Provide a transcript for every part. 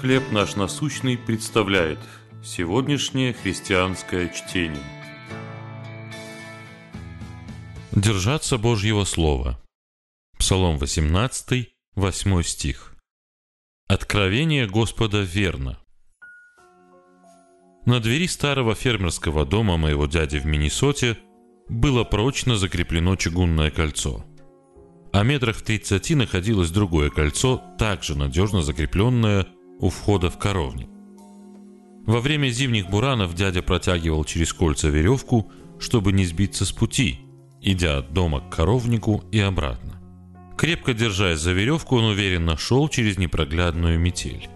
«Хлеб наш насущный» представляет сегодняшнее христианское чтение. Держаться Божьего Слова. Псалом 18, 8 стих. Откровение Господа верно. На двери старого фермерского дома моего дяди в Миннесоте было прочно закреплено чугунное кольцо – а метрах в 30 находилось другое кольцо, также надежно закрепленное у входа в коровник. Во время зимних буранов дядя протягивал через кольца веревку, чтобы не сбиться с пути, идя от дома к коровнику и обратно. Крепко держась за веревку, он уверенно шел через непроглядную метель.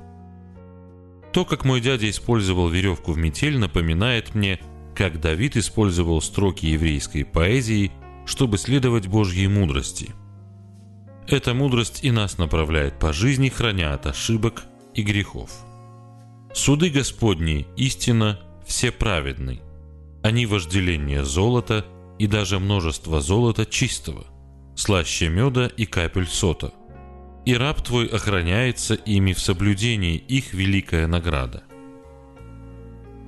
То, как мой дядя использовал веревку в метель, напоминает мне, как Давид использовал строки еврейской поэзии, чтобы следовать Божьей мудрости – эта мудрость и нас направляет по жизни, храня от ошибок и грехов. Суды Господни истина все праведны. Они вожделение золота и даже множество золота чистого, слаще меда и капель сота. И раб твой охраняется ими в соблюдении их великая награда.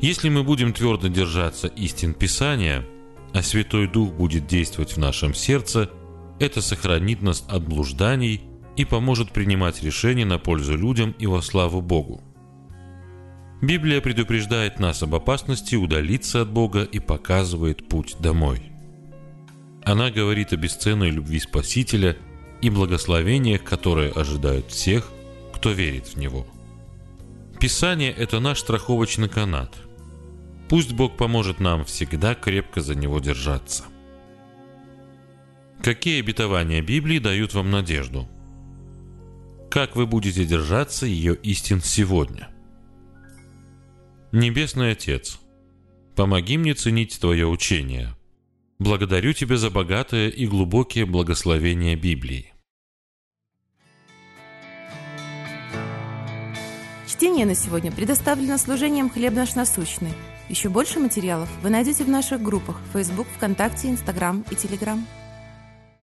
Если мы будем твердо держаться истин Писания, а Святой Дух будет действовать в нашем сердце – это сохранит нас от блужданий и поможет принимать решения на пользу людям и во славу Богу. Библия предупреждает нас об опасности удалиться от Бога и показывает путь домой. Она говорит о бесценной любви Спасителя и благословениях, которые ожидают всех, кто верит в Него. Писание – это наш страховочный канат. Пусть Бог поможет нам всегда крепко за него держаться. Какие обетования Библии дают вам надежду? Как вы будете держаться ее истин сегодня? Небесный Отец, помоги мне ценить Твое учение. Благодарю Тебя за богатое и глубокие благословения Библии. Чтение на сегодня предоставлено служением «Хлеб наш насущный». Еще больше материалов вы найдете в наших группах Facebook, ВКонтакте, Инстаграм и Телеграм.